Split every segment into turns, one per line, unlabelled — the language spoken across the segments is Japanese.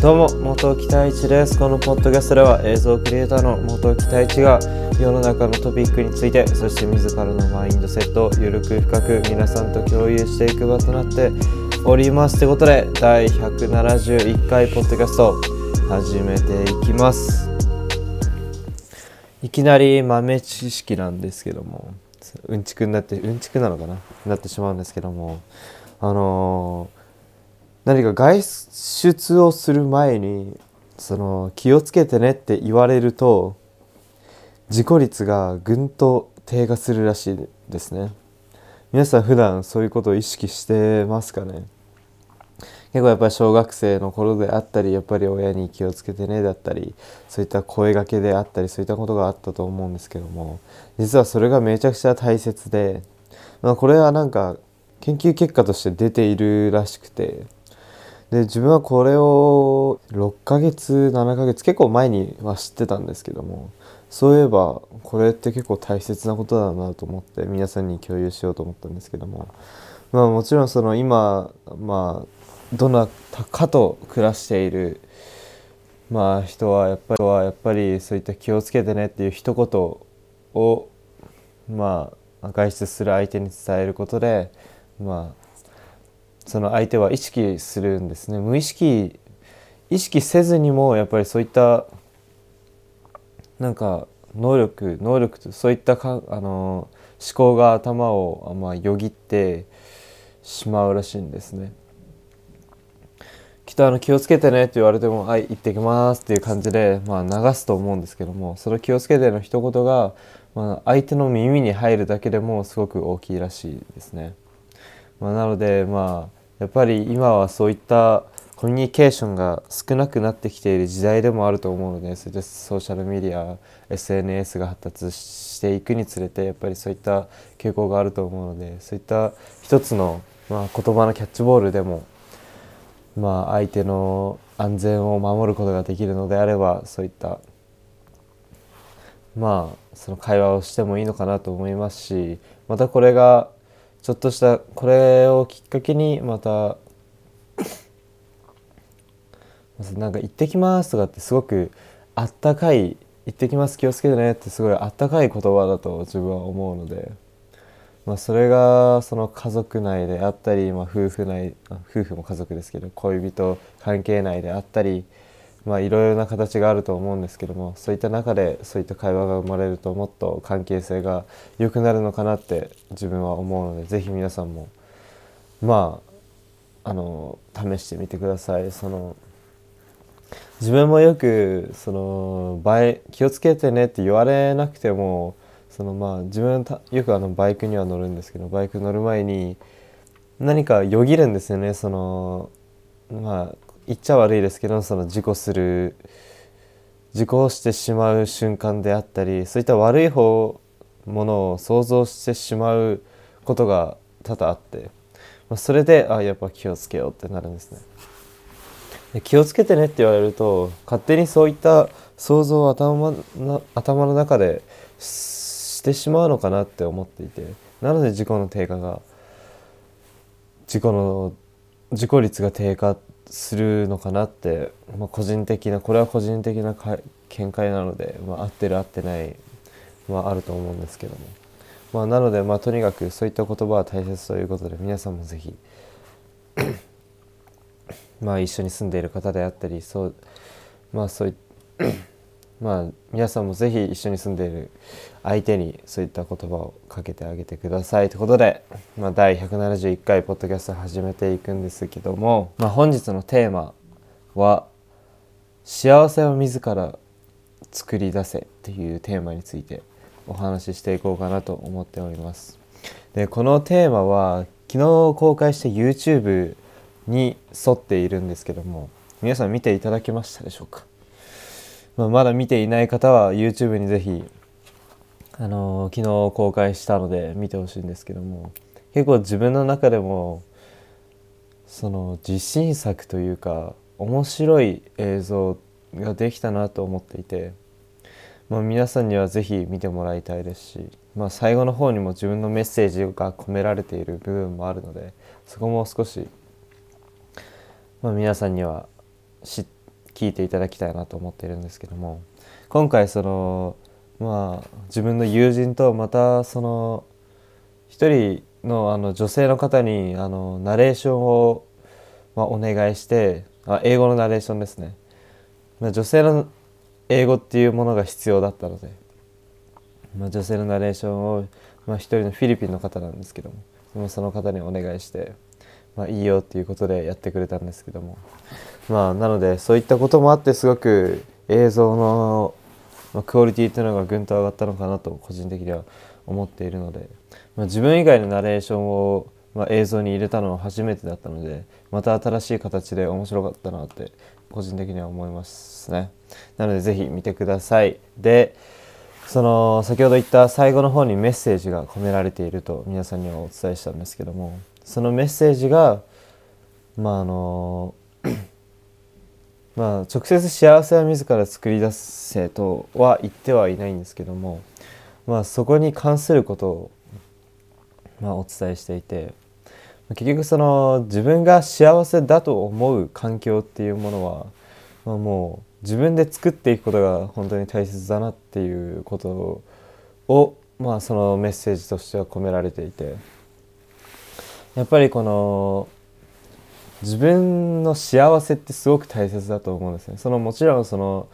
どうも元木太一ですこのポッドキャストでは映像クリエイターの元木太一が世の中のトピックについてそして自らのマインドセット。をゆるく深く皆さんと共有していく場となっておりますということで第171回ポッドキャスト始めていきます。いきなり豆知識なんですけども。うんちくになってうんちくなのかな？なってしまうんですけども。あのー何か外出をする前にその気をつけてねって言われると事故率がぐんと低下するらしいですね。皆さん普段そういうことを意識してますかね？結構やっぱり小学生の頃であったりやっぱり親に気をつけてねだったりそういった声がけであったりそういったことがあったと思うんですけども実はそれがめちゃくちゃ大切で、まあ、これはなんか研究結果として出ているらしくてで自分はこれを6ヶ月7ヶ月結構前には知ってたんですけどもそういえばこれって結構大切なことだなと思って皆さんに共有しようと思ったんですけどもまあもちろんその今まあどなたかと暮らしているまあ人はやっぱりはやっぱりそういった気をつけてねっていう一言をまあ外出する相手に伝えることでまあその相手は意識するんですね無意識意識せずにもやっぱりそういったなんか能力能力とそういったかあの思考が頭を、まあ、よぎってしまうらしいんですね。きっとあの気をつけてねって言われても「はい行ってきます」っていう感じで、まあ、流すと思うんですけどもその気をつけての一言が、まあ、相手の耳に入るだけでもすごく大きいらしいですね。まあ、なのでまあやっぱり今はそういったコミュニケーションが少なくなってきている時代でもあると思うのでそれでソーシャルメディア SNS が発達していくにつれてやっぱりそういった傾向があると思うのでそういった一つの、まあ、言葉のキャッチボールでも、まあ、相手の安全を守ることができるのであればそういったまあその会話をしてもいいのかなと思いますしまたこれがちょっとしたこれをきっかけにまたなんか「行ってきます」とかってすごくあったかい「行ってきます気をつけてね」ってすごいあったかい言葉だと自分は思うので、まあ、それがその家族内であったり、まあ、夫婦内夫婦も家族ですけど恋人関係内であったりまあいろいろな形があると思うんですけどもそういった中でそういった会話が生まれるともっと関係性が良くなるのかなって自分は思うので是非皆さんもまああの試してみてください。その自分もよくそのバイ気をつけてねって言われなくてもそのまあ自分よくあのバイクには乗るんですけどバイク乗る前に何かよぎるんですよねそのまあ言っちゃ悪いですけどその事故する事故をしてしまう瞬間であったりそういった悪い方ものを想像してしまうことが多々あって、まあ、それであやっぱ気をつけようってなるんですね。気をつけてねって言われると勝手にそういった想像を頭の頭の中でしてしまうのかなって思っていてなので事故の低下が事故の事故率が低下するのかなって、まあ、個人的なこれは個人的な見解なので、まあ、合ってる合ってないはあると思うんですけども、まあ、なので、まあ、とにかくそういった言葉は大切ということで皆さんも是非まあ一緒に住んでいる方であったりそうまあそういったまあ皆さんも是非一緒に住んでいる相手にそういった言葉をかけてあげてくださいということで、まあ、第171回ポッドキャスト始めていくんですけども、まあ、本日のテーマは「幸せを自ら作り出せ」っていうテーマについてお話ししていこうかなと思っております。でこのテーマは昨日公開した YouTube に沿っているんですけども皆さん見ていただけましたでしょうか、まあ、まだ見ていない方は YouTube にぜひあの昨日公開したので見てほしいんですけども結構自分の中でもその自信作というか面白い映像ができたなと思っていて、まあ、皆さんには是非見てもらいたいですし、まあ、最後の方にも自分のメッセージが込められている部分もあるのでそこも少し、まあ、皆さんには知って聞いていただきたいなと思っているんですけども今回そのまあ自分の友人とまたその一人のあの女性の方にあのナレーションを、まあ、お願いしてあ英語のナレーションですね、まあ、女性の英語っていうものが必要だったので、まあ、女性のナレーションを、まあ、一人のフィリピンの方なんですけどもその方にお願いして、まあ、いいよっていうことでやってくれたんですけども。まあなのでそういったこともあってすごく映像のクオリティというのがぐんと上がったのかなと個人的には思っているので、まあ、自分以外のナレーションを、まあ、映像に入れたのは初めてだったのでまた新しい形で面白かったなって個人的には思いますね。なのでぜひ見てください。でその先ほど言った最後の方にメッセージが込められていると皆さんにはお伝えしたんですけども。そのメッセージがまああの まあ直接幸せは自ら作り出せとは言ってはいないんですけどもまあそこに関することをまあお伝えしていて結局その自分が幸せだと思う環境っていうものは、まあ、もう自分で作っていくことが本当に大切だなっていうことをまあそのメッセージとしては込められていてやっぱりこの自分の幸せってすごく大切だと思うんですね。そのもちろんその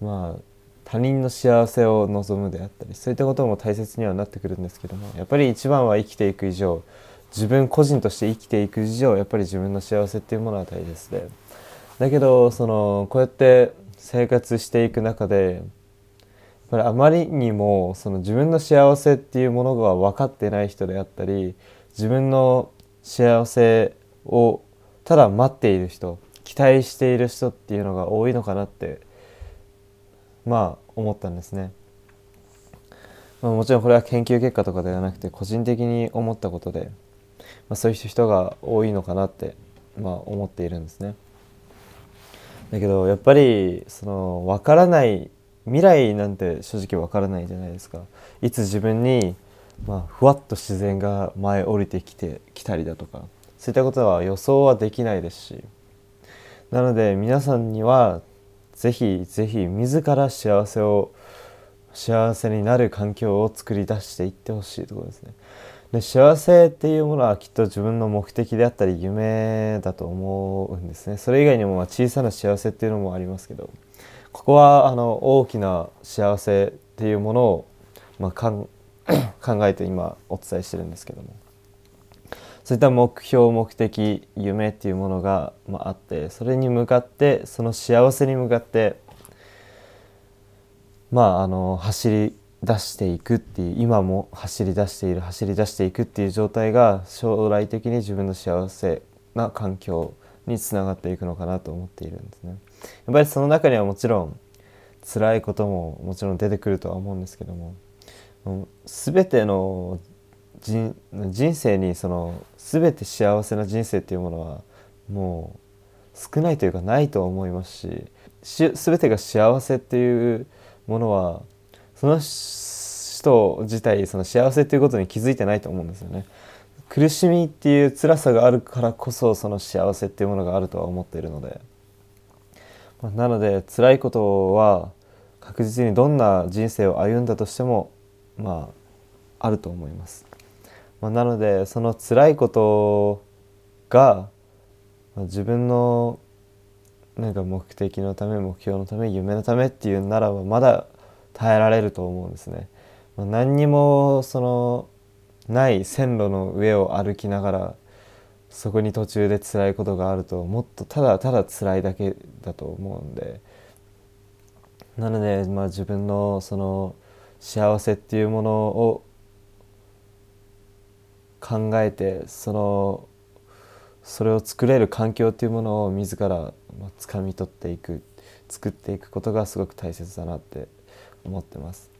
まあ他人の幸せを望むであったりそういったことも大切にはなってくるんですけどもやっぱり一番は生きていく以上自分個人として生きていく以上やっぱり自分の幸せっていうものは大切でだけどそのこうやって生活していく中でやっぱりあまりにもその自分の幸せっていうものが分かってない人であったり自分の幸せをただ待っている人期待している人っていうのが多いのかなってまあ思ったんですね。まあ、もちろんこれは研究結果とかではなくて個人的に思ったことで、まあ、そういう人が多いのかなって、まあ、思っているんですね。だけどやっぱりその分からない未来なんて正直分からないじゃないですか。いつ自分に、まあ、ふわっと自然が前降りてきてきたりだとかそういったことは予想はできないですしなので皆さんにはぜひぜひ自ら幸せを幸せになる環境を作り出していってほしいところですね。で幸せっていうものはきっと自分の目的であったり夢だと思うんですね。それ以外にも小さな幸せっていうのもありますけどここはあの大きな幸せっていうものを、まあ、考えて今お伝えしてるんですけどもそういった目標目的夢っていうものが、まあ、ってそれに向かってその幸せに向かってまああの走り出していくっていう今も走り出している走り出していくっていう状態が将来的に自分の幸せな環境につながっていくのかなと思っているんですね。やっぱりその中にはもちろん辛いことももちろん出てくるとは思うんですけども全ての人生にその全て幸せな人生っていうものはもう少ないというかないと思いますし全てが幸せっていうものはその人自体その幸せっていうことに気づいてないと思うんですよね。苦しみっていう辛さがあるからこそその幸せっていうものがあるとは思っているので、まあ、なので辛いことは確実にどんな人生を歩んだとしてもまああると思います。まあ、なのでその辛いことが、まあ、自分のなんか目的のため目標のため夢のためっていうならばまだ耐えられると思うんですね。まあ、何にもそのない線路の上を歩きながらそこに途中で辛いことがあるともっとただただ辛いだけだと思うんでなので、まあ、自分のその幸せっていうものを考えてそのそれを作れる環境っていうものを自ら掴み取っていく作っていくことがすごく大切だなって思ってます。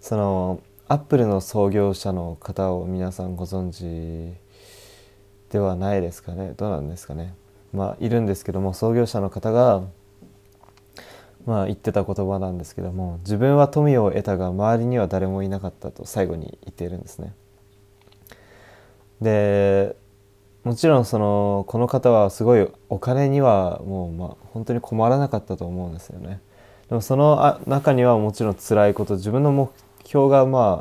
そのアップルの創業者の方を皆さんご存知ではないですかね？どうなんですかね？まあいるんですけども創業者の方がまあ、言ってた言葉なんですけども自分は富を得たが周りには誰もいなかったと最後に言っているんですね。でもちろんそのこの方はすごいお金にはもうまあ本当に困らなかったと思うんですよね。でもその中にはもちろん辛いこと自分の目標がま